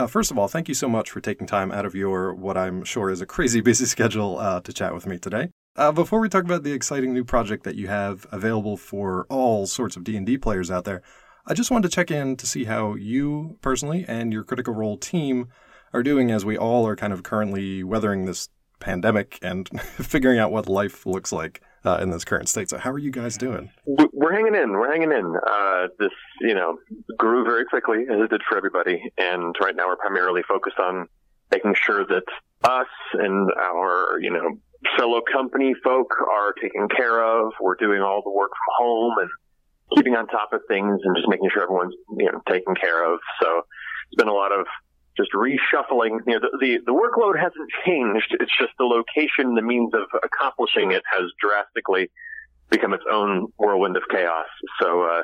Uh, first of all, thank you so much for taking time out of your what I'm sure is a crazy busy schedule uh, to chat with me today. Uh, before we talk about the exciting new project that you have available for all sorts of D&D players out there, I just wanted to check in to see how you personally and your Critical Role team are doing as we all are kind of currently weathering this pandemic and figuring out what life looks like uh, in this current state. So, how are you guys doing? We're hanging in. We're hanging in. Uh, this, you know, grew very quickly, as it did for everybody. And right now, we're primarily focused on making sure that us and our, you know, fellow company folk are taken care of. We're doing all the work from home and keeping on top of things and just making sure everyone's, you know, taken care of. So it's been a lot of just reshuffling. You know, the, the, the workload hasn't changed. It's just the location, the means of accomplishing it has drastically become its own whirlwind of chaos. So, uh,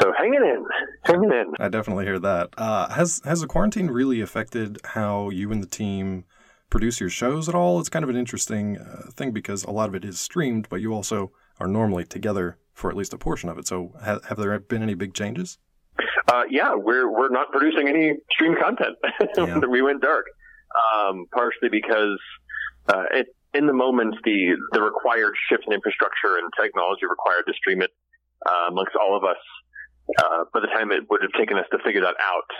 so hanging in, hanging in. I definitely hear that. Uh, has has the quarantine really affected how you and the team produce your shows at all? It's kind of an interesting uh, thing because a lot of it is streamed, but you also are normally together for at least a portion of it. So, ha- have there been any big changes? Uh, yeah, we're we're not producing any stream content. Yeah. we went dark, um, partially because uh, it, in the moment the the required shift in infrastructure and technology required to stream it uh, amongst all of us. Uh, by the time it would have taken us to figure that out,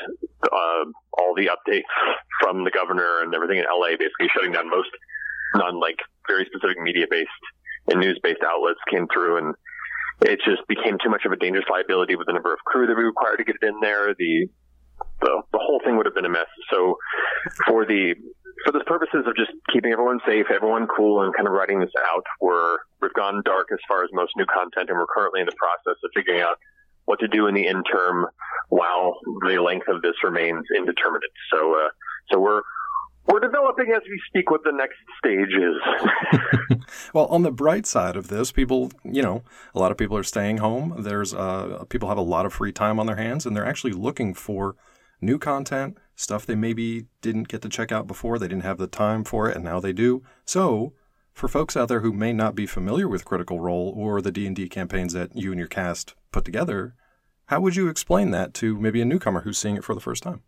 uh, all the updates from the governor and everything in LA basically shutting down most non like very specific media based and news based outlets came through and it just became too much of a dangerous liability with the number of crew that we required to get it in there. The the, the whole thing would have been a mess. So for the for the purposes of just keeping everyone safe, everyone cool, and kind of writing this out, we're we've gone dark as far as most new content, and we're currently in the process of figuring out what to do in the interim while the length of this remains indeterminate. So uh, so we're we're developing as we speak what the next stage is. well, on the bright side of this, people, you know, a lot of people are staying home. There's uh, people have a lot of free time on their hands, and they're actually looking for new content, stuff they maybe didn't get to check out before. They didn't have the time for it, and now they do. So, for folks out there who may not be familiar with Critical Role or the D&D campaigns that you and your cast put together, how would you explain that to maybe a newcomer who's seeing it for the first time?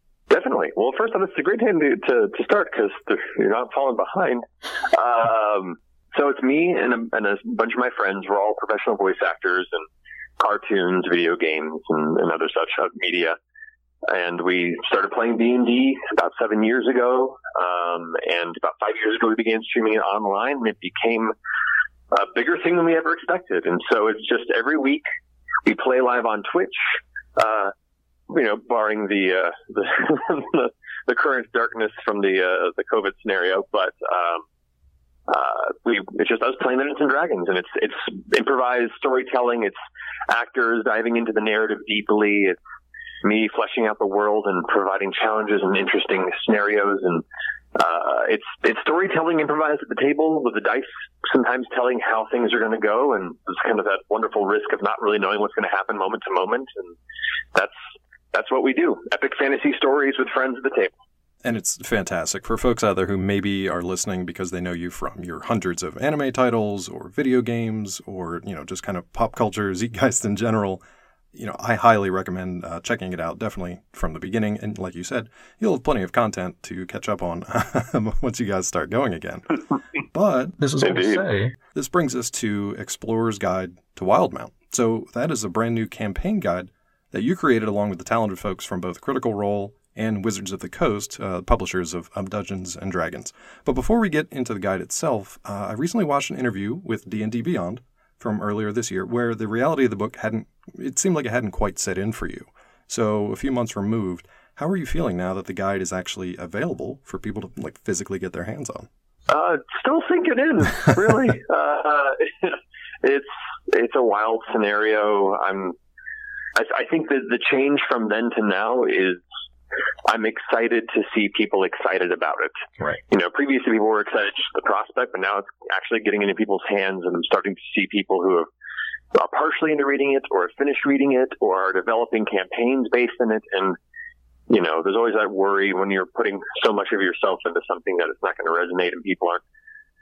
Well, first off, it's a great time to, to, to start because you're not falling behind. Um, so it's me and a, and a, bunch of my friends. We're all professional voice actors and cartoons, video games, and, and other such uh, media. And we started playing D&D about seven years ago. Um, and about five years ago, we began streaming it online and it became a bigger thing than we ever expected. And so it's just every week we play live on Twitch. Uh, you know, barring the uh, the, the, current darkness from the uh, the COVID scenario, but um, uh, we it's just us playing Dungeons and Dragons, and it's it's improvised storytelling. It's actors diving into the narrative deeply. It's me fleshing out the world and providing challenges and interesting scenarios, and uh, it's it's storytelling improvised at the table with the dice, sometimes telling how things are going to go, and there's kind of that wonderful risk of not really knowing what's going to happen moment to moment, and that's that's what we do. Epic fantasy stories with friends at the table. And it's fantastic for folks out there who maybe are listening because they know you from your hundreds of anime titles or video games or, you know, just kind of pop culture, zeitgeist in general. You know, I highly recommend uh, checking it out, definitely from the beginning. And like you said, you'll have plenty of content to catch up on once you guys start going again. But this is what we say. This brings us to Explorer's Guide to Wildemount. So that is a brand new campaign guide that you created along with the talented folks from both Critical Role and Wizards of the Coast, uh, publishers of, of, Dungeons and Dragons. But before we get into the guide itself, uh, I recently watched an interview with D&D Beyond from earlier this year where the reality of the book hadn't it seemed like it hadn't quite set in for you. So, a few months removed, how are you feeling now that the guide is actually available for people to like physically get their hands on? Uh, still sinking in, really. uh, it's it's a wild scenario. I'm I, I think that the change from then to now is I'm excited to see people excited about it. Right. You know, previously people were excited just the prospect, but now it's actually getting into people's hands, and I'm starting to see people who have are partially into reading it, or have finished reading it, or are developing campaigns based in it. And you know, there's always that worry when you're putting so much of yourself into something that it's not going to resonate, and people aren't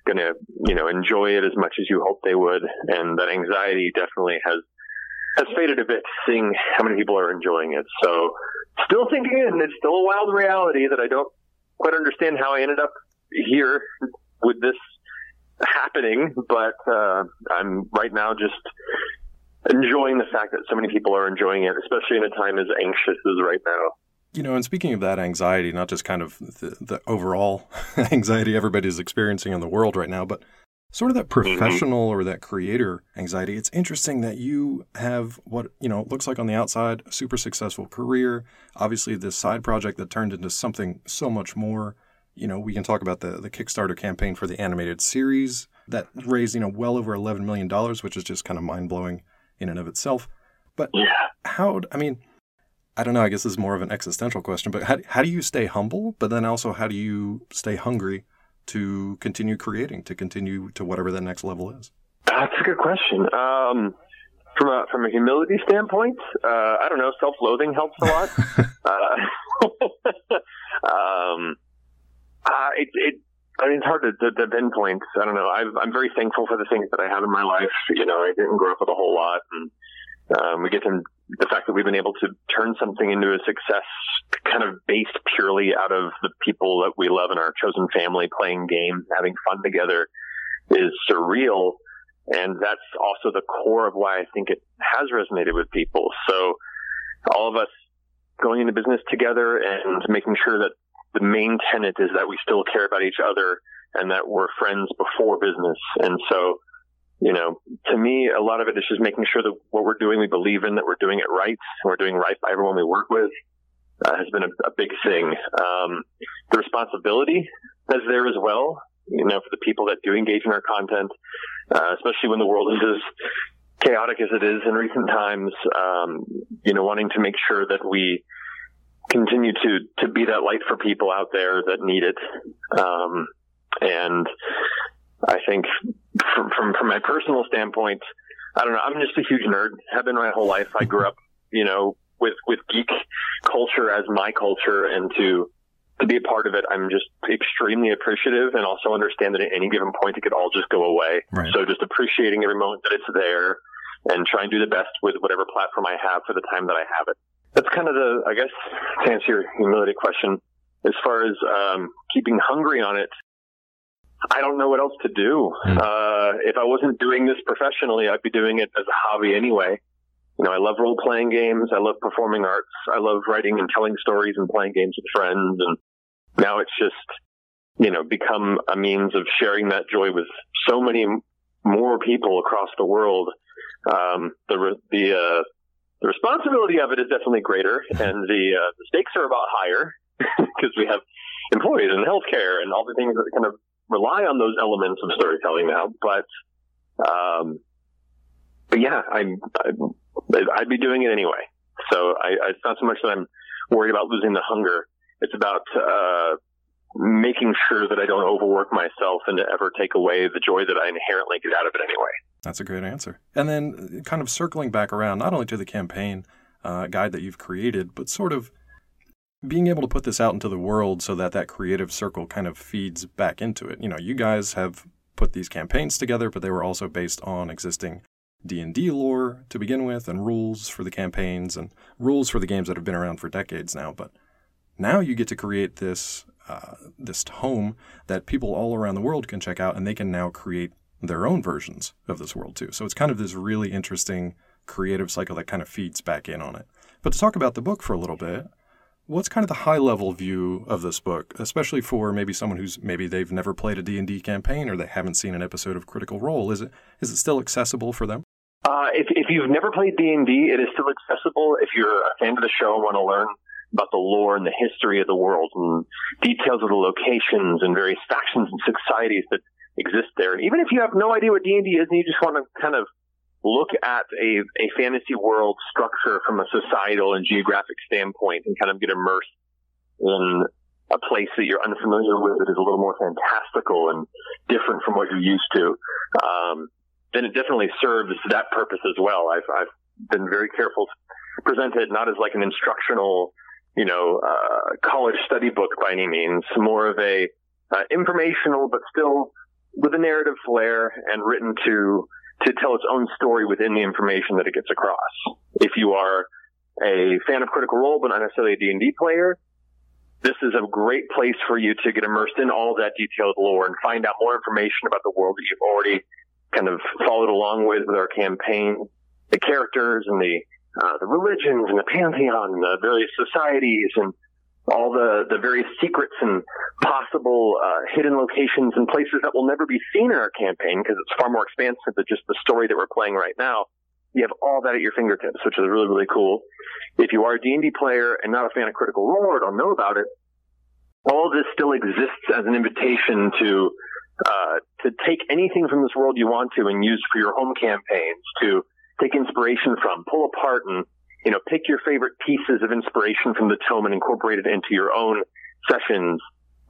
going to, you know, enjoy it as much as you hope they would. And that anxiety definitely has has faded a bit seeing how many people are enjoying it. So still thinking and it's still a wild reality that I don't quite understand how I ended up here with this happening. But uh, I'm right now just enjoying the fact that so many people are enjoying it, especially in a time as anxious as right now. You know, and speaking of that anxiety, not just kind of the, the overall anxiety everybody's experiencing in the world right now, but sort of that mm-hmm. professional mm-hmm. or that creator anxiety. It's interesting that you have what, you know, looks like on the outside a super successful career. Obviously, this side project that turned into something so much more. You know, we can talk about the, the Kickstarter campaign for the animated series that raised, you know, well over $11 million, which is just kind of mind blowing in and of itself. But yeah. how, I mean, I don't know, I guess this is more of an existential question, but how, how do you stay humble? But then also, how do you stay hungry to continue creating, to continue to whatever that next level is? That's a good question. Um, from a from a humility standpoint, uh, I don't know. Self loathing helps a lot. uh, um, uh, it, it I mean, it's hard to, to, to pinpoint. I don't know. i am very thankful for the things that I have in my life. You know, I didn't grow up with a whole lot, and um, we get to the fact that we've been able to turn something into a success, kind of based purely out of the people that we love in our chosen family, playing games, having fun together, is surreal. And that's also the core of why I think it has resonated with people. So, all of us going into business together and making sure that the main tenet is that we still care about each other and that we're friends before business. And so, you know, to me, a lot of it is just making sure that what we're doing, we believe in, that we're doing it right, we're doing right by everyone we work with, uh, has been a, a big thing. Um, the responsibility is there as well, you know, for the people that do engage in our content, uh, especially when the world is as chaotic as it is in recent times, um, you know, wanting to make sure that we, continue to to be that light for people out there that need it. Um, and I think from, from from my personal standpoint, I don't know. I'm just a huge nerd. Have been my whole life. I grew up, you know, with with geek culture as my culture, and to to be a part of it, I'm just extremely appreciative, and also understand that at any given point it could all just go away. Right. So just appreciating every moment that it's there, and try and do the best with whatever platform I have for the time that I have it that's kind of the, I guess, to answer your humility question, as far as um, keeping hungry on it, I don't know what else to do. Mm. Uh, if I wasn't doing this professionally, I'd be doing it as a hobby anyway. You know, I love role playing games. I love performing arts. I love writing and telling stories and playing games with friends. And now it's just, you know, become a means of sharing that joy with so many more people across the world. Um, the, the, uh, the responsibility of it is definitely greater, and the uh, the stakes are about higher because we have employees and healthcare and all the things that kind of rely on those elements of storytelling now. But um, but yeah, I'm, I'm I'd be doing it anyway. So I, it's not so much that I'm worried about losing the hunger. It's about uh, making sure that I don't overwork myself and to ever take away the joy that I inherently get out of it anyway. That's a great answer. And then, kind of circling back around, not only to the campaign uh, guide that you've created, but sort of being able to put this out into the world so that that creative circle kind of feeds back into it. You know, you guys have put these campaigns together, but they were also based on existing D&D lore to begin with and rules for the campaigns and rules for the games that have been around for decades now, but now you get to create this uh, this home that people all around the world can check out and they can now create their own versions of this world too. So it's kind of this really interesting creative cycle that kind of feeds back in on it. But to talk about the book for a little bit, what's kind of the high level view of this book, especially for maybe someone who's maybe they've never played a D&D campaign or they haven't seen an episode of Critical Role? Is it is it still accessible for them? Uh, if, if you've never played D&D, it is still accessible. If you're a fan of the show and want to learn about the lore and the history of the world and details of the locations and various factions and societies that exist there. And even if you have no idea what D&D is and you just want to kind of look at a, a fantasy world structure from a societal and geographic standpoint and kind of get immersed in a place that you're unfamiliar with that is a little more fantastical and different from what you're used to, um, then it definitely serves that purpose as well. I've, I've been very careful to present it not as like an instructional, you know, uh, college study book by any means, more of a uh, informational but still with a narrative flair and written to to tell its own story within the information that it gets across. If you are a fan of Critical Role, but not necessarily a D&D player, this is a great place for you to get immersed in all that detailed lore and find out more information about the world that you've already kind of followed along with with our campaign, the characters and the uh, the religions and the pantheon, and the various societies, and all the the various secrets and possible uh, hidden locations and places that will never be seen in our campaign because it's far more expansive than just the story that we're playing right now. You have all that at your fingertips, which is really really cool. If you are a D&D player and not a fan of Critical Role or don't know about it, all this still exists as an invitation to uh, to take anything from this world you want to and use for your home campaigns, to take inspiration from, pull apart and, you know, pick your favorite pieces of inspiration from the tome and incorporate it into your own sessions.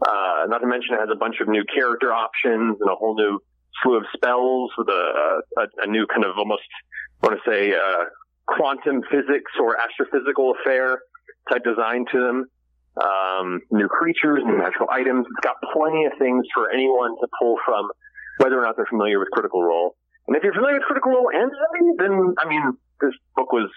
Uh, not to mention it has a bunch of new character options and a whole new slew of spells with a, a, a new kind of almost, I want to say, uh, quantum physics or astrophysical affair type design to them um, new creatures, new magical items. It's got plenty of things for anyone to pull from, whether or not they're familiar with Critical Role. And if you're familiar with Critical Role and Zombie, then I mean, this book was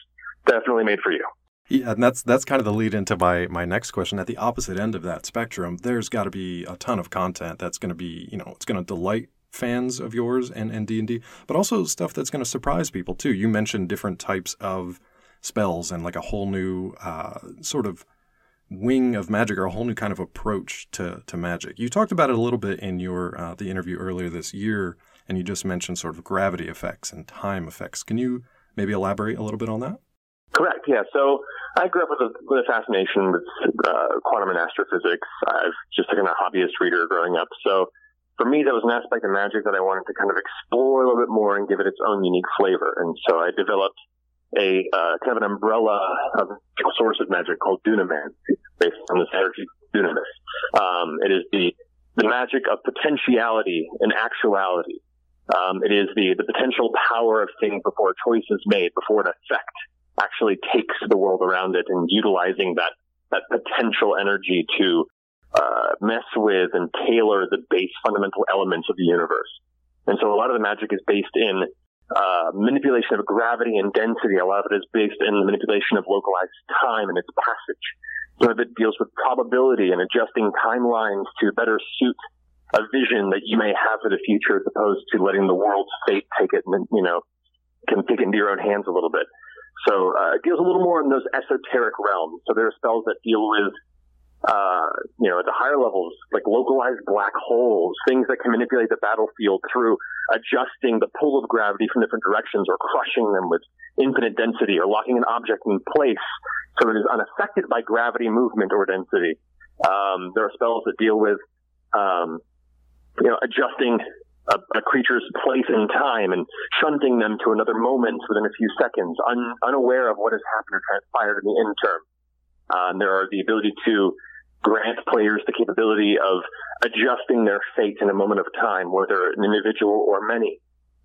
definitely made for you. Yeah, and that's that's kind of the lead into my my next question. At the opposite end of that spectrum, there's got to be a ton of content that's going to be, you know, it's going to delight fans of yours and and D and D, but also stuff that's going to surprise people too. You mentioned different types of spells and like a whole new uh, sort of wing of magic or a whole new kind of approach to, to magic. You talked about it a little bit in your uh, the interview earlier this year, and you just mentioned sort of gravity effects and time effects. Can you maybe elaborate a little bit on that? Correct. Yeah. So I grew up with a, with a fascination with uh, quantum and astrophysics. I've just been a hobbyist reader growing up. So for me, that was an aspect of magic that I wanted to kind of explore a little bit more and give it its own unique flavor. And so I developed a uh, kind of an umbrella of a source of magic called dunamancy, based on this energy dunamis. Um, it is the the magic of potentiality and actuality. Um, it is the the potential power of things before a choice is made, before an effect actually takes the world around it, and utilizing that that potential energy to uh, mess with and tailor the base fundamental elements of the universe. And so a lot of the magic is based in uh, manipulation of gravity and density. A lot of it is based in the manipulation of localized time and its passage. Some of it deals with probability and adjusting timelines to better suit a vision that you may have for the future as opposed to letting the world's fate take it and, you know, can take it into your own hands a little bit. So, uh, it deals a little more in those esoteric realms. So there are spells that deal with uh, you know, at the higher levels, like localized black holes, things that can manipulate the battlefield through adjusting the pull of gravity from different directions or crushing them with infinite density or locking an object in place so it is unaffected by gravity, movement, or density. Um, there are spells that deal with, um, you know, adjusting a, a, creature's place in time and shunting them to another moment within a few seconds, un, unaware of what has happened or transpired in the interim. Uh, and there are the ability to grant players the capability of adjusting their fate in a moment of time, whether an individual or many.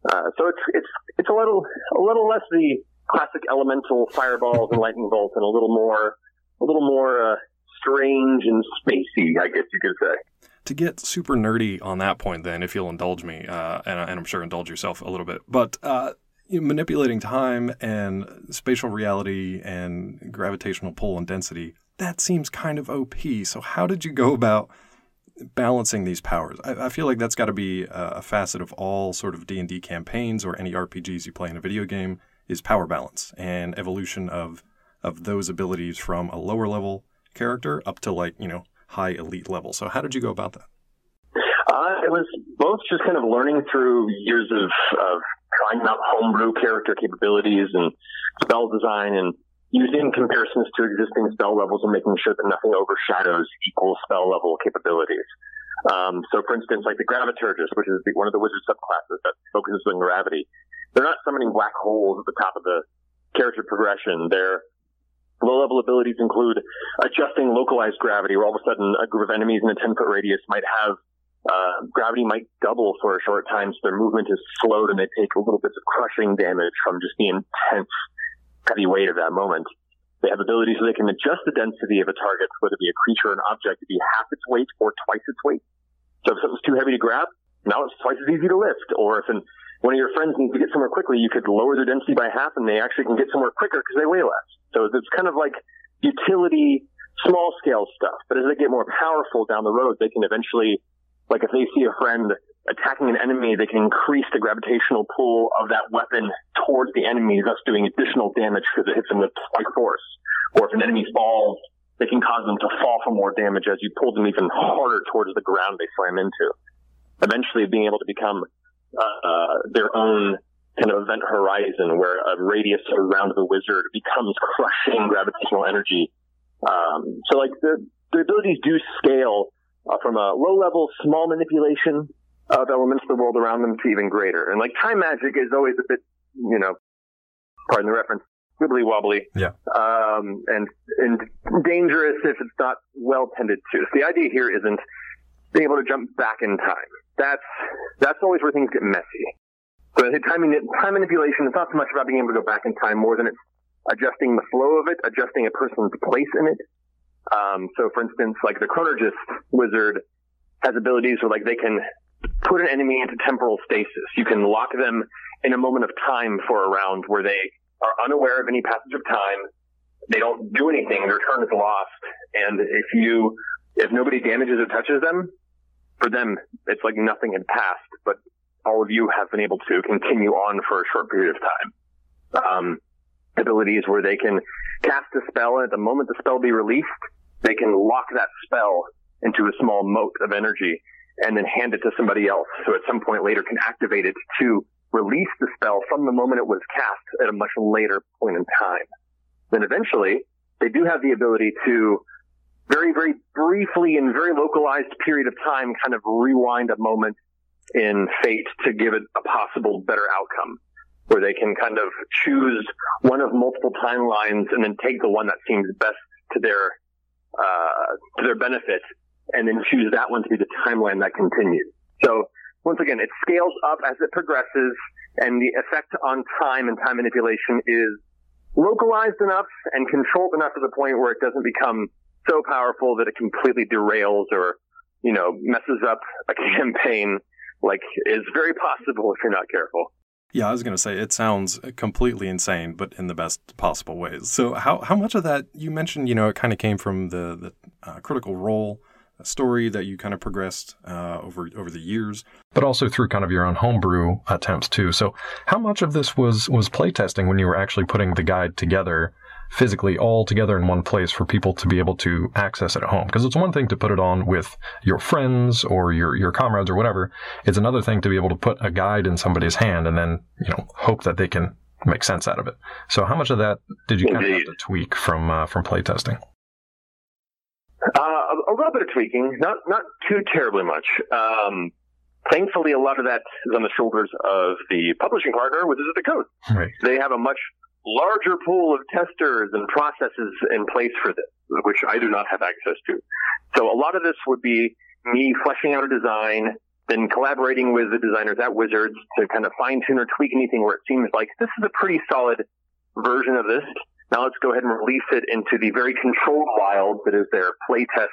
Uh, so it's it's it's a little a little less the classic elemental fireballs and lightning bolts, and a little more a little more uh, strange and spacey, I guess you could say. To get super nerdy on that point, then, if you'll indulge me, uh, and, and, I'm sure indulge yourself a little bit, but uh, you know, manipulating time and spatial reality and gravitational pull and density that seems kind of OP. So how did you go about balancing these powers? I, I feel like that's got to be a, a, facet of all sort of D and D campaigns or any RPGs you play in a video game is power balance and evolution of of those abilities from a lower level character up to like you know high elite level. So how did you go about that? Uh, it was both just kind of learning through years of, of trying out homebrew character capabilities and spell design and using comparisons to existing spell levels and making sure that nothing overshadows equal spell level capabilities. Um, so, for instance, like the Graviturgist, which is one of the wizard subclasses that focuses on gravity, they're not summoning black holes at the top of the character progression. Their low level abilities include adjusting localized gravity, where all of a sudden a group of enemies in a 10 foot radius might have uh, gravity might double for a short time, so their movement is slowed and they take a little bits of crushing damage from just the intense heavy weight of that moment. They have abilities so they can adjust the density of a target, whether it be a creature or an object, to be half its weight or twice its weight. So if something's too heavy to grab, now it's twice as easy to lift. Or if an one of your friends needs to get somewhere quickly, you could lower their density by half and they actually can get somewhere quicker because they weigh less. So it's kind of like utility, small scale stuff. But as they get more powerful down the road, they can eventually, like if they see a friend attacking an enemy, they can increase the gravitational pull of that weapon towards the enemy, thus doing additional damage because it hits them with spike force. Or if an enemy falls, they can cause them to fall for more damage as you pull them even harder towards the ground they slam into. Eventually being able to become uh, their own kind of event horizon where a radius around the wizard becomes crushing gravitational energy. Um, so like the, the abilities do scale uh, from a low level small manipulation of elements of the world around them to even greater. And like time magic is always a bit, you know, pardon the reference, wibbly wobbly. Yeah. Um, and, and dangerous if it's not well tended to. So the idea here isn't being able to jump back in time. That's, that's always where things get messy. So time, time manipulation is not so much about being able to go back in time more than it's adjusting the flow of it, adjusting a person's place in it. Um, so for instance, like the Chronurgist wizard has abilities where like they can put an enemy into temporal stasis. You can lock them in a moment of time for a round where they are unaware of any passage of time. They don't do anything. Their turn is lost. And if you, if nobody damages or touches them, for them, it's like nothing had passed, all of you have been able to continue on for a short period of time. Um, abilities where they can cast a spell and at the moment the spell be released, they can lock that spell into a small moat of energy and then hand it to somebody else. So at some point later can activate it to release the spell from the moment it was cast at a much later point in time. Then eventually they do have the ability to very, very briefly in very localized period of time kind of rewind a moment in fate to give it a possible better outcome where they can kind of choose one of multiple timelines and then take the one that seems best to their uh, to their benefit and then choose that one to be the timeline that continues. So once again, it scales up as it progresses and the effect on time and time manipulation is localized enough and controlled enough to the point where it doesn't become so powerful that it completely derails or, you know, messes up a campaign like is very possible if you're not careful. Yeah, I was going to say it sounds completely insane, but in the best possible ways. So, how how much of that you mentioned? You know, it kind of came from the the uh, critical role story that you kind of progressed uh, over over the years, but also through kind of your own homebrew attempts too. So, how much of this was was playtesting when you were actually putting the guide together? Physically all together in one place for people to be able to access it at home. Because it's one thing to put it on with your friends or your, your comrades or whatever. It's another thing to be able to put a guide in somebody's hand and then, you know, hope that they can make sense out of it. So how much of that did you kind of have to tweak from, uh, from playtesting? Uh, a, little bit of tweaking, not not too terribly much. Um, thankfully, a lot of that is on the shoulders of the publishing partner, which is the code. Right. They have a much larger pool of testers and processes in place for this, which I do not have access to. So a lot of this would be me fleshing out a design, then collaborating with the designers at Wizards to kind of fine tune or tweak anything where it seems like this is a pretty solid version of this. Now let's go ahead and release it into the very controlled wild that is their playtest,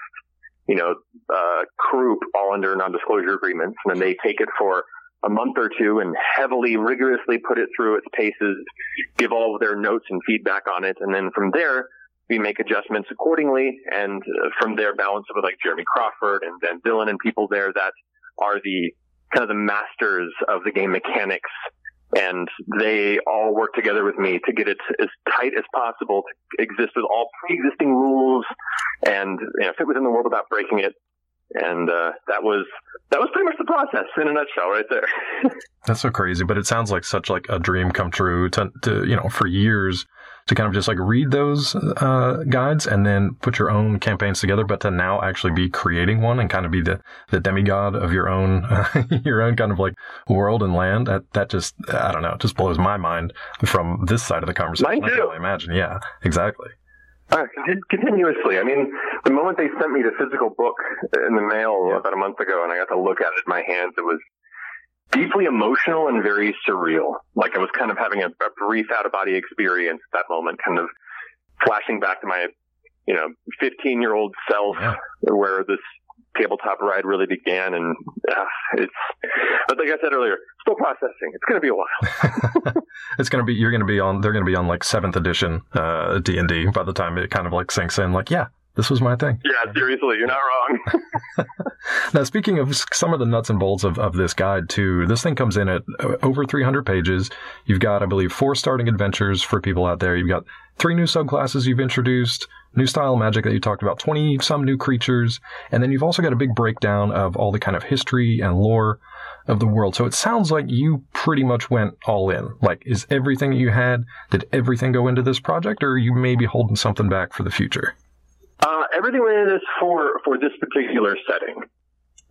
you know, uh, group all under non-disclosure agreements. And then they take it for a month or two and heavily, rigorously put it through its paces, give all of their notes and feedback on it. And then from there, we make adjustments accordingly. And uh, from there, balance it with like Jeremy Crawford and Dan Dillon and people there that are the kind of the masters of the game mechanics and they all work together with me to get it as tight as possible to exist with all pre-existing rules and you know, fit within the world without breaking it. And uh, that was that was pretty much the process in a nutshell, right there. That's so crazy, but it sounds like such like a dream come true to, to you know for years to kind of just like read those uh, guides and then put your own campaigns together, but to now actually be creating one and kind of be the, the demigod of your own uh, your own kind of like world and land. That that just I don't know, it just blows my mind from this side of the conversation. Mine too. I imagine, yeah, exactly. Uh, continuously. I mean, the moment they sent me the physical book in the mail yeah. about a month ago, and I got to look at it in my hands, it was deeply emotional and very surreal. Like I was kind of having a, a brief out of body experience at that moment, kind of flashing back to my, you know, 15 year old self yeah. where this tabletop ride really began, and uh, it's. But like I said earlier, still processing. It's going to be a while. it's going to be. You're going to be on. They're going to be on like seventh edition uh, D and D by the time it kind of like sinks in. Like, yeah, this was my thing. Yeah, seriously, you're not wrong. now, speaking of some of the nuts and bolts of, of this guide, too, this thing comes in at uh, over 300 pages. You've got, I believe, four starting adventures for people out there. You've got three new subclasses you've introduced, new style magic that you talked about, 20 some new creatures, and then you've also got a big breakdown of all the kind of history and lore of the world. So it sounds like you pretty much went all in. Like, is everything that you had, did everything go into this project, or are you maybe holding something back for the future? Uh, everything went in this for for this particular setting.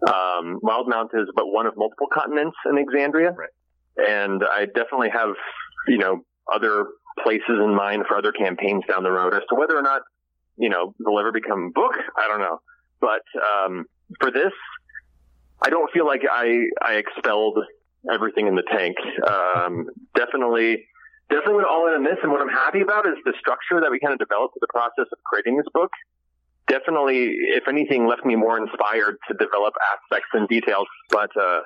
Um, Wildemount is but one of multiple continents in Exandria, right. and I definitely have you know other places in mind for other campaigns down the road. As to whether or not you know they'll ever become book, I don't know. But um, for this, I don't feel like I I expelled everything in the tank. Um, definitely definitely went all in on this. And what I'm happy about is the structure that we kind of developed the process of creating this book. Definitely, if anything, left me more inspired to develop aspects and details. But uh,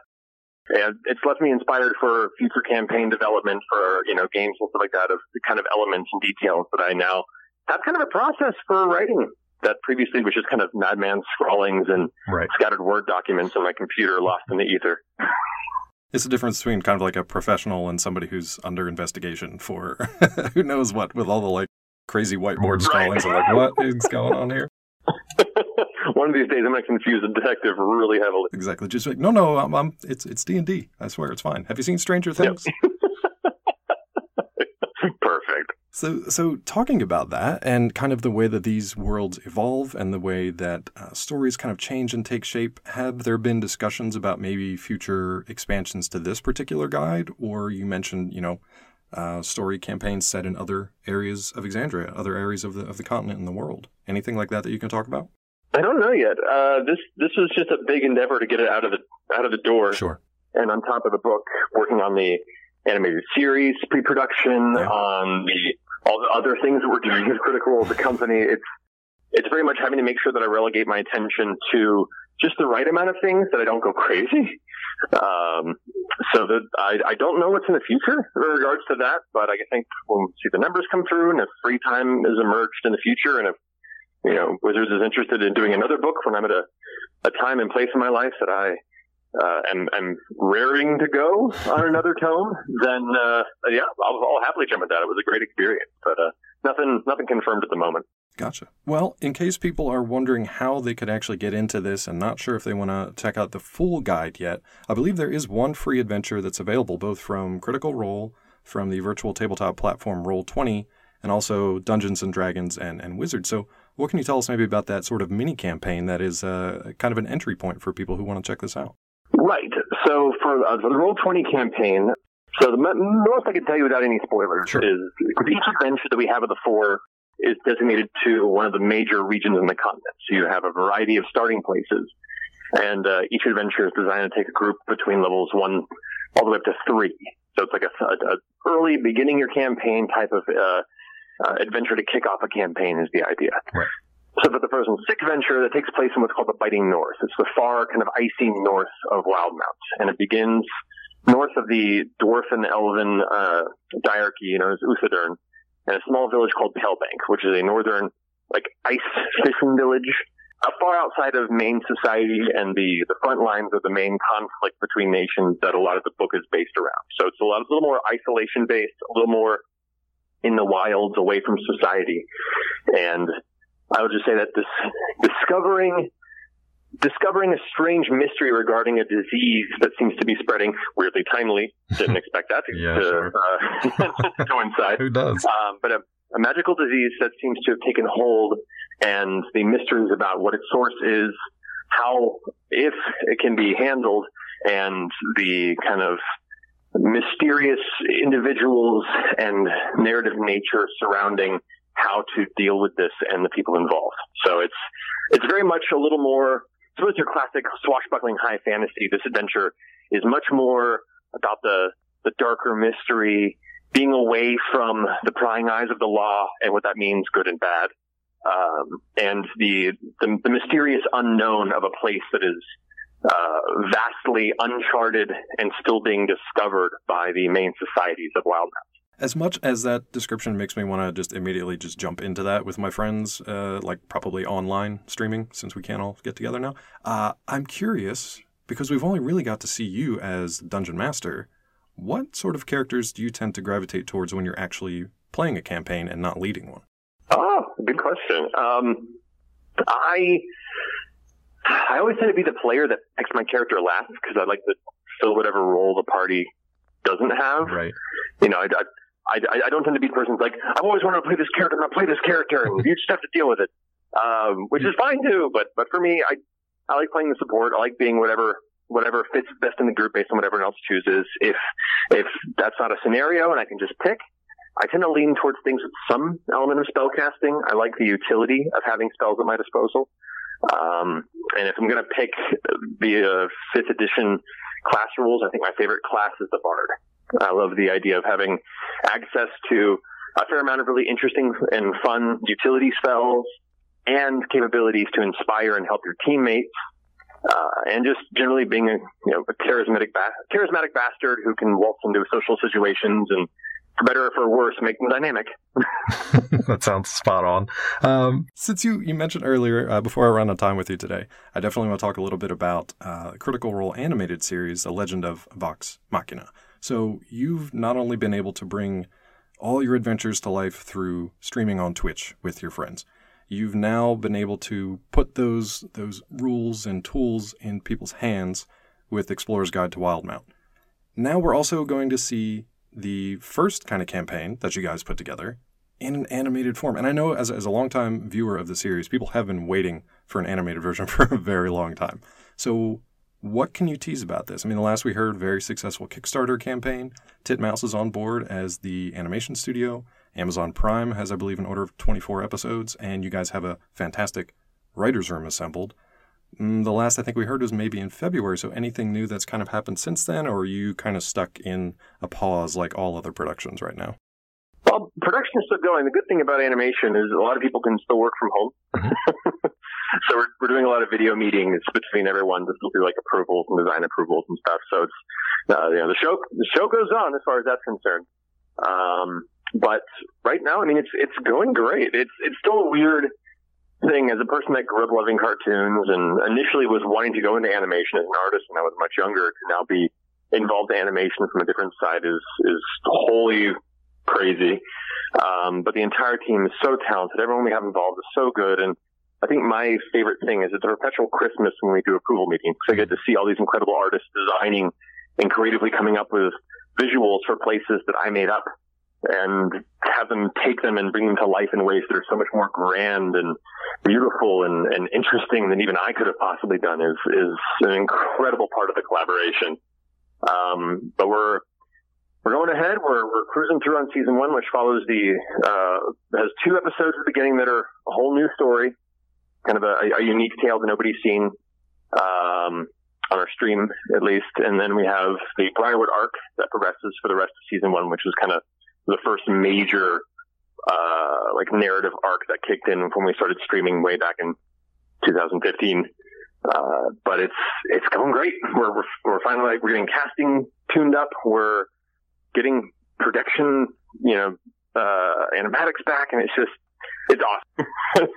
and it's left me inspired for future campaign development for you know games and stuff like that of the kind of elements and details that I now have kind of a process for writing that previously was just kind of madman scrawlings and right. scattered word documents on my computer lost in the ether. It's the difference between kind of like a professional and somebody who's under investigation for who knows what with all the like crazy whiteboard scrawlings right. like what is going on here. One of these days, I'm going to confuse a detective really heavily. Exactly. Just like, no, no, I'm, I'm it's it's D and D. I swear, it's fine. Have you seen Stranger Things? Yep. Perfect. So, so talking about that and kind of the way that these worlds evolve and the way that uh, stories kind of change and take shape, have there been discussions about maybe future expansions to this particular guide? Or you mentioned, you know, uh, story campaigns set in other areas of Exandria, other areas of the of the continent and the world. Anything like that that you can talk about? I don't know yet. Uh, this this was just a big endeavor to get it out of the out of the door. Sure. And on top of the book, working on the animated series pre-production, yeah. on the all the other things that we're doing as critical of the company. It's it's very much having to make sure that I relegate my attention to just the right amount of things that I don't go crazy. Um, so that I, I don't know what's in the future in regards to that, but I think when we see the numbers come through and if free time is emerged in the future and if, you know, Wizards is interested in doing another book when I'm at a, a time and place in my life that I, uh, raring to go on another tome, then, uh, yeah, I'll, I'll happily jump at that. It was a great experience, but, uh, nothing, nothing confirmed at the moment. Gotcha. Well, in case people are wondering how they could actually get into this and not sure if they want to check out the full guide yet, I believe there is one free adventure that's available both from Critical Role, from the virtual tabletop platform Roll20, and also Dungeons and Dragons and, and Wizards. So, what can you tell us maybe about that sort of mini campaign that is uh, kind of an entry point for people who want to check this out? Right. So, for, uh, for the Roll20 campaign, so the most I can tell you without any spoilers sure. is each adventure that we have of the four is designated to one of the major regions in the continent. So you have a variety of starting places. And uh, each adventure is designed to take a group between levels one all the way up to three. So it's like a, a, a early beginning your campaign type of uh, uh, adventure to kick off a campaign is the idea. Right. So for the Frozen Sick venture, that takes place in what's called the Biting North. It's the far kind of icy north of Wildemount, and it begins north of the dwarf and elven uh, diarchy known as Uthodurn, and a small village called Palebank, which is a northern like ice fishing village, uh, far outside of main society and the the front lines of the main conflict between nations that a lot of the book is based around. So it's a lot, a little more isolation based, a little more in the wilds, away from society, and I would just say that this discovering discovering a strange mystery regarding a disease that seems to be spreading weirdly timely. Didn't expect that to, yeah, to sure. uh, coincide. Who does? Um, but a, a, magical disease that seems to have taken hold, and the mysteries about what its source is, how, if it can be handled, and the kind of mysterious individuals and narrative nature surrounding how to deal with this and the people involved. So it's it's very much a little more suppose your classic swashbuckling high fantasy, this adventure is much more about the the darker mystery, being away from the prying eyes of the law and what that means, good and bad. um, and the, the, the mysterious unknown of a place that is uh, vastly uncharted and still being discovered by the main societies of Wildemount. As much as that description makes me want to just immediately just jump into that with my friends, uh, like probably online streaming, since we can't all get together now, uh, I'm curious because we've only really got to see you as dungeon master. What sort of characters do you tend to gravitate towards when you're actually playing a campaign and not leading one? Oh, good question. Um, I I always tend to be the player that picks my character last because I like to fill whatever role the party doesn't have. Right. You know, I, I, I don't tend to be the person like, I've always wanted to play this character, and to play this character, and you just have to deal with it. Um, which is fine too, but, but for me, I, I like playing the support. I like being whatever, whatever fits best in the group based on what everyone else chooses. If, if that's not a scenario and I can just pick, I tend to lean towards things with some element of spell casting. I like the utility of having spells at my disposal. Um, and if I'm going to pick the uh, fifth edition class rules, I think my favorite class is the Bard. I love the idea of having access to a fair amount of really interesting and fun utility spells and capabilities to inspire and help your teammates. Uh, and just generally being a you know a charismatic ba- charismatic bastard who can waltz into social situations and for better or for worse make them dynamic. that sounds spot on. Um, Since you, you mentioned earlier, uh, before I run out of time with you today, I definitely want to talk a little bit about uh, Critical Role animated series, The Legend of Vox Machina. So you've not only been able to bring all your adventures to life through streaming on Twitch with your friends, you've now been able to put those those rules and tools in people's hands with Explorer's Guide to Wildemount. Now we're also going to see the first kind of campaign that you guys put together in an animated form. And I know as, as a longtime viewer of the series, people have been waiting for an animated version for a very long time. So what can you tease about this? I mean, the last we heard, very successful Kickstarter campaign. Titmouse is on board as the animation studio. Amazon Prime has, I believe, an order of 24 episodes, and you guys have a fantastic writer's room assembled. Mm, the last I think we heard was maybe in February. So anything new that's kind of happened since then, or are you kind of stuck in a pause like all other productions right now? Well, production is still going. The good thing about animation is a lot of people can still work from home. so we're, we're doing a lot of video meetings between everyone still do like approvals and design approvals and stuff. So it's, uh, you know, the show, the show goes on as far as that's concerned. Um, but right now, I mean, it's, it's going great. It's, it's still a weird thing as a person that grew up loving cartoons and initially was wanting to go into animation as an artist when I was much younger to now be involved in animation from a different side is, is wholly crazy. Um, but the entire team is so talented. Everyone we have involved is so good. And I think my favorite thing is it's a perpetual Christmas when we do approval meetings. So I get to see all these incredible artists designing and creatively coming up with visuals for places that I made up and have them take them and bring them to life in ways that are so much more grand and beautiful and, and interesting than even I could have possibly done is, is an incredible part of the collaboration. Um, but we're, we're going ahead. We're, we're cruising through on season one, which follows the, uh, has two episodes at the beginning that are a whole new story kind of a, a unique tale that nobody's seen um, on our stream, at least. And then we have the Briarwood arc that progresses for the rest of season one, which was kind of the first major uh, like narrative arc that kicked in when we started streaming way back in 2015. Uh, but it's it's going great. We're, we're we're finally like we're getting casting tuned up. We're getting production, you know, uh, animatics back, and it's just it's awesome.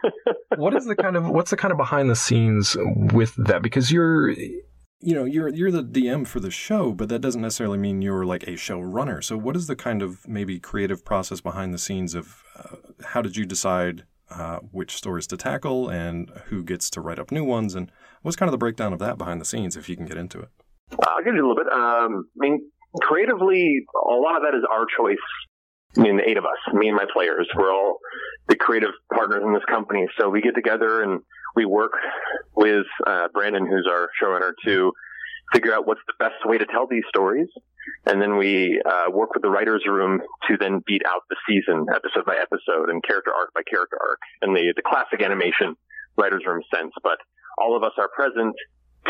what is the kind of what's the kind of behind the scenes with that? Because you're you know you're you're the DM for the show, but that doesn't necessarily mean you're like a show runner. So what is the kind of maybe creative process behind the scenes of uh, how did you decide uh, which stories to tackle and who gets to write up new ones and what's kind of the breakdown of that behind the scenes if you can get into it? I'll give you a little bit. Um, I mean, creatively, a lot of that is our choice I mean, the eight of us, me and my players, we're all the creative partners in this company. So we get together and we work with uh, Brandon, who's our showrunner, to figure out what's the best way to tell these stories. And then we uh, work with the writers' room to then beat out the season episode by episode and character arc by character arc in the, the classic animation writers' room sense. But all of us are present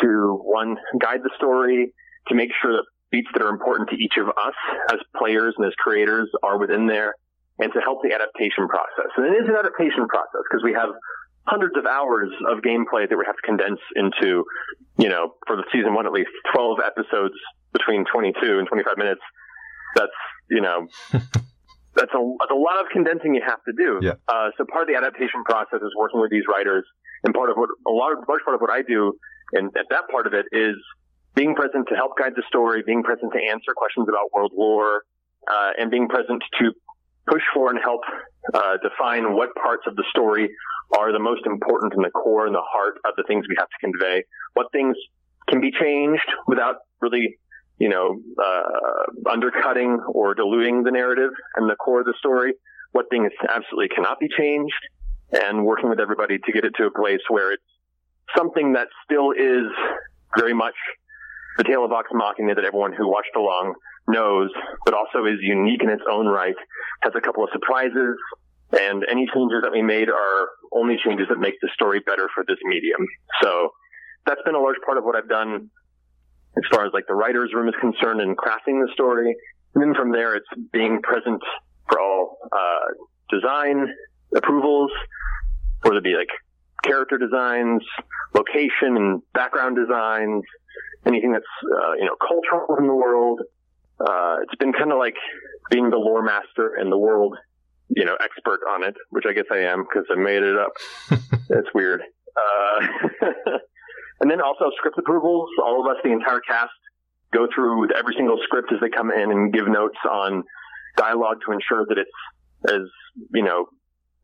to one, guide the story, to make sure that beats that are important to each of us as players and as creators are within there and to help the adaptation process. And it is an adaptation process because we have hundreds of hours of gameplay that we have to condense into, you know, for the season one at least, 12 episodes between 22 and 25 minutes. That's, you know, that's a, that's a lot of condensing you have to do. Yeah. Uh, so part of the adaptation process is working with these writers, and part of what a large, large part of what I do, and at that part of it is being present to help guide the story, being present to answer questions about world lore, uh, and being present to push for and help uh, define what parts of the story are the most important in the core and the heart of the things we have to convey. What things can be changed without really, you know, uh, undercutting or diluting the narrative and the core of the story. What things absolutely cannot be changed, and working with everybody to get it to a place where it's something that still is very much the tale of Vox Machina that everyone who watched along knows, but also is unique in its own right, has a couple of surprises, and any changes that we made are only changes that make the story better for this medium. So that's been a large part of what I've done as far as like the writer's room is concerned in crafting the story. And then from there, it's being present for all uh, design approvals, whether it be like character designs, location and background designs, anything that's uh, you know cultural in the world. Uh, it's been kind of like being the lore master and the world you know, expert on it, which I guess I am because I made it up. it's weird. Uh, and then also script approvals. All of us, the entire cast, go through every single script as they come in and give notes on dialogue to ensure that it's as, you know,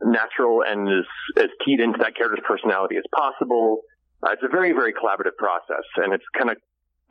natural and as, as keyed into that character's personality as possible. Uh, it's a very, very collaborative process and it's kind of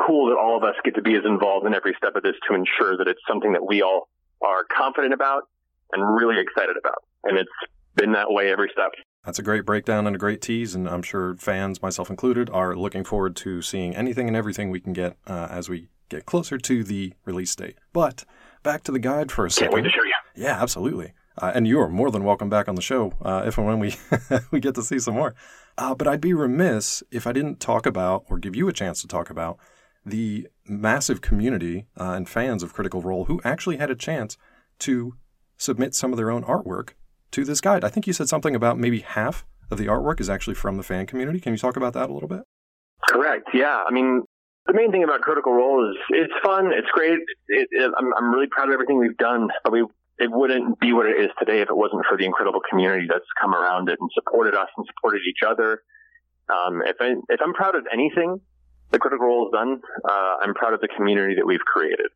cool that all of us get to be as involved in every step of this to ensure that it's something that we all are confident about and really excited about. And it's been that way every step. That's a great breakdown and a great tease, and I'm sure fans, myself included, are looking forward to seeing anything and everything we can get uh, as we get closer to the release date. But back to the guide for a second. Can't wait to show you. Yeah, absolutely. Uh, and you are more than welcome back on the show uh, if and when we we get to see some more. Uh, but I'd be remiss if I didn't talk about or give you a chance to talk about the massive community uh, and fans of Critical Role who actually had a chance to submit some of their own artwork to this guide. I think you said something about maybe half of the artwork is actually from the fan community. Can you talk about that a little bit? Correct. Yeah. I mean, the main thing about Critical Role is it's fun. It's great. It, it, I'm, I'm really proud of everything we've done, but we it wouldn't be what it is today if it wasn't for the incredible community that's come around it and supported us and supported each other. Um, if I, if I'm proud of anything the Critical Role has done, uh, I'm proud of the community that we've created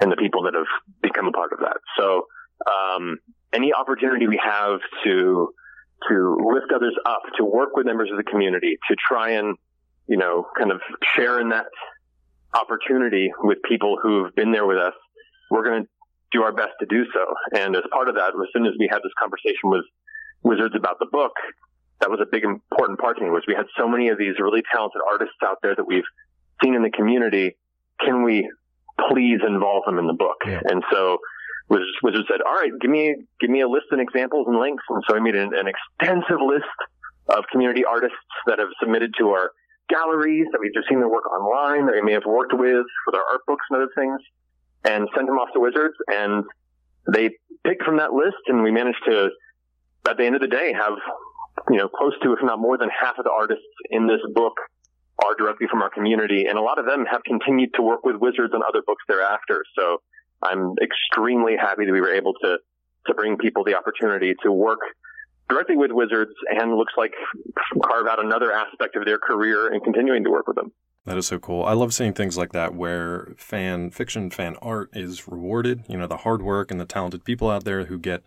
and the people that have become a part of that. So um, any opportunity we have to to lift others up, to work with members of the community, to try and you know kind of share in that opportunity with people who've been there with us, we're going to do our best to do so. And as part of that, as soon as we had this conversation with Wizards about the book, that was a big important part to me was we had so many of these really talented artists out there that we've seen in the community. Can we please involve them in the book? Yeah. And so Wizards, Wizards said, all right, give me, give me a list and examples and links. And so I made an, an extensive list of community artists that have submitted to our galleries, that we've just seen their work online, that we may have worked with with our art books and other things, and sent them off to Wizards. And they picked from that list, and we managed to, at the end of the day, have, you know, close to, if not more than half of the artists in this book are directly from our community. And a lot of them have continued to work with Wizards on other books thereafter. So I'm extremely happy that we were able to to bring people the opportunity to work directly with Wizards and looks like carve out another aspect of their career and continuing to work with them. That is so cool. I love seeing things like that where fan fiction, fan art is rewarded. You know, the hard work and the talented people out there who get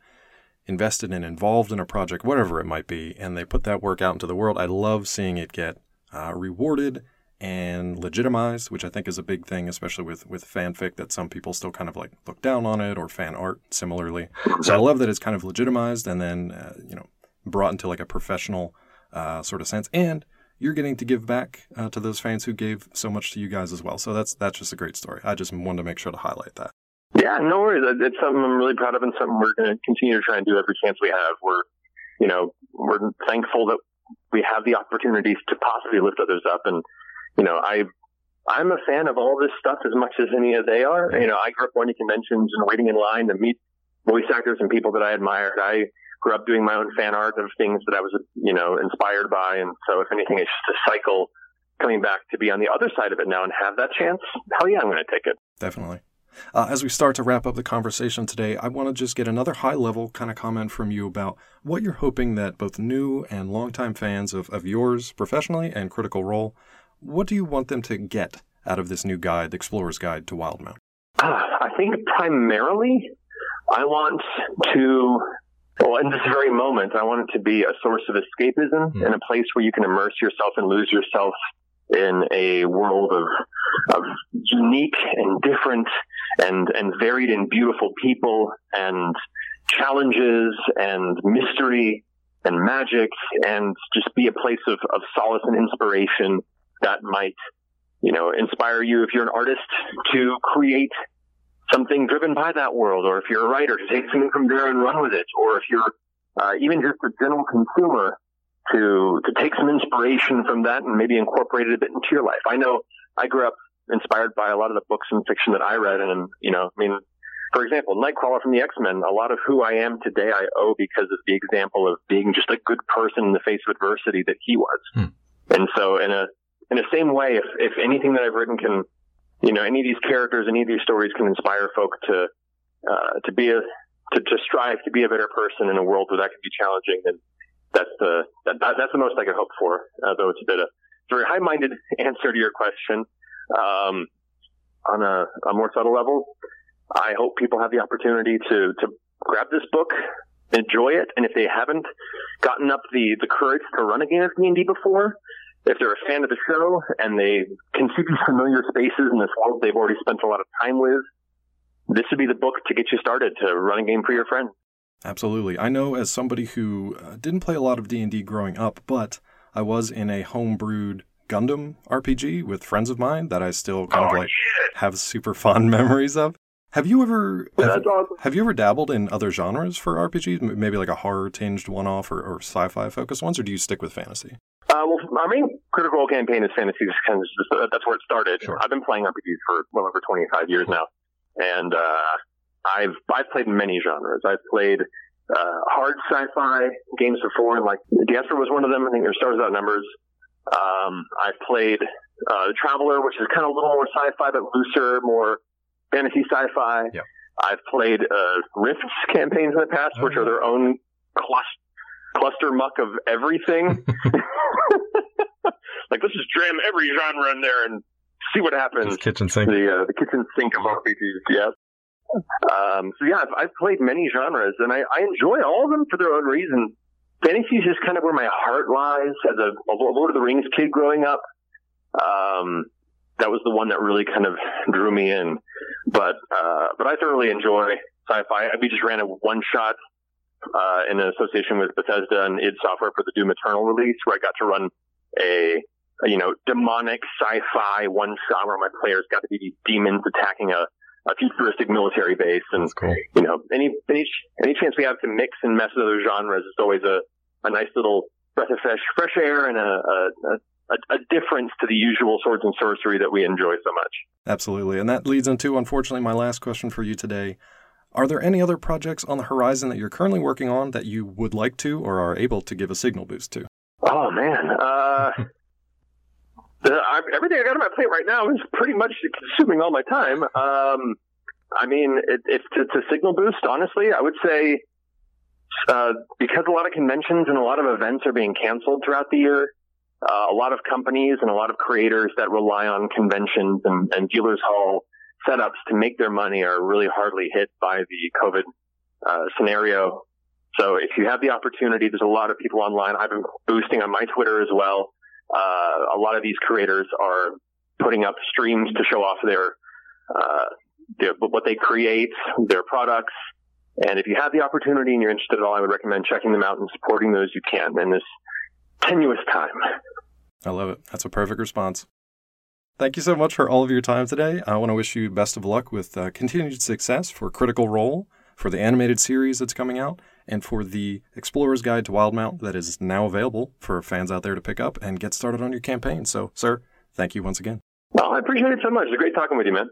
invested and involved in a project, whatever it might be, and they put that work out into the world. I love seeing it get uh, rewarded and legitimized, which I think is a big thing, especially with with fanfic that some people still kind of like look down on it, or fan art similarly. So I love that it's kind of legitimized and then uh, you know brought into like a professional uh, sort of sense, and you're getting to give back uh, to those fans who gave so much to you guys as well. So that's that's just a great story. I just wanted to make sure to highlight that. Yeah, no worries. It's something I'm really proud of, and something we're going to continue to try and do every chance we have. We're, you know, we're thankful that we have the opportunities to possibly lift others up and you know, I I'm a fan of all this stuff as much as any of they are. You know, I grew up going to conventions and waiting in line to meet voice actors and people that I admired. I grew up doing my own fan art of things that I was, you know, inspired by. And so if anything, it's just a cycle coming back to be on the other side of it now and have that chance. Hell yeah, I'm going to take it. Definitely. Uh, as we start to wrap up the conversation today, I want to just get another high level kind of comment from you about what you're hoping that both new and longtime fans of, of yours professionally and Critical Role, what do you want them to get out of this new guide, the Explorer's Guide to Wildemount? Uh, I think primarily I want to, well, in this very moment, I want it to be a source of escapism mm. and a place where you can immerse yourself and lose yourself in a world of, of unique and different and, and varied and beautiful people and challenges and mystery and magic and just be a place of, of solace and inspiration that might, you know, inspire you if you're an artist to create something driven by that world, or if you're a writer to take something from there and run with it, or if you're uh, even just a general consumer to to take some inspiration from that and maybe incorporate it a bit into your life. I know I grew up inspired by a lot of the books and fiction that I read, and you know, I mean, for example, Nightcrawler from the X Men. A lot of who I am today, I owe because of the example of being just a good person in the face of adversity that he was. Hmm. And so, in a in the same way, if if anything that I've written can, you know, any of these characters, any of these stories can inspire folk to uh, to be a to, to strive to be a better person in a world where that can be challenging, And that's the that, that's the most I could hope for. Uh, though it's a bit of a very high-minded answer to your question. Um, on a, a more subtle level, I hope people have the opportunity to to grab this book, enjoy it, and if they haven't gotten up the the courage to run a game of D and D before, if they're a fan of the show and they can see these familiar spaces in this world they've already spent a lot of time with, this would be the book to get you started to run a game for your friends. Absolutely. I know as somebody who uh, didn't play a lot of D&D growing up, but I was in a homebrewed Gundam RPG with friends of mine that I still kind oh, of like shit. have super fond memories of. Have you ever have, have, you ever dabbled in other genres for RPGs? Maybe like a horror tinged one off or, or sci fi focused ones, or do you stick with fantasy? Uh, well, our main Critical Role campaign is fantasy. Kind of uh, that's where it started. Sure. I've been playing RPGs for well over 25 years cool. now, and uh, I've I've played many genres. I've played uh, hard sci-fi games before, and like Diaspora was one of them. I think there's stars without numbers. Um, I've played uh, Traveller, which is kind of a little more sci-fi, but looser, more fantasy sci-fi. Yep. I've played uh, Rifts campaigns in the past, oh, which are their own cluster, cluster muck of everything. like let's just jam every genre in there and see what happens. Just kitchen sink. The, uh, the kitchen sink of RPGs, yes. Um, so yeah, I've, I've, played many genres and I, I, enjoy all of them for their own reasons. Fantasy is just kind of where my heart lies as a, a Lord of the Rings kid growing up. Um, that was the one that really kind of drew me in. But, uh, but I thoroughly enjoy sci-fi. I we just ran a one shot, uh, in an association with Bethesda and id Software for the Doom Eternal release where I got to run a, a you know, demonic sci-fi one shot where my players got to be these demons attacking a, a futuristic military base. And, cool. you know, any, any, any chance we have to mix and mess with other genres is always a, a nice little breath of fresh, fresh air and a, a, a, a difference to the usual swords and sorcery that we enjoy so much. Absolutely. And that leads into, unfortunately, my last question for you today. Are there any other projects on the horizon that you're currently working on that you would like to or are able to give a signal boost to? Oh, man. Uh, the, I, everything I got on my plate right now is pretty much consuming all my time. Um, I mean, it, it's, it's a signal boost, honestly. I would say uh, because a lot of conventions and a lot of events are being canceled throughout the year, uh, a lot of companies and a lot of creators that rely on conventions and, and dealers hall setups to make their money are really hardly hit by the COVID uh, scenario. So if you have the opportunity, there's a lot of people online. I've been boosting on my Twitter as well. Uh, a lot of these creators are putting up streams to show off their, uh, their what they create, their products. And if you have the opportunity and you're interested at all, I would recommend checking them out and supporting those you can in this tenuous time. I love it. That's a perfect response. Thank you so much for all of your time today. I want to wish you best of luck with uh, continued success for Critical Role, for the animated series that's coming out, and for the Explorer's Guide to Wildemount that is now available for fans out there to pick up and get started on your campaign. So, sir, thank you once again. Well, I appreciate it so much. It's great talking with you, man.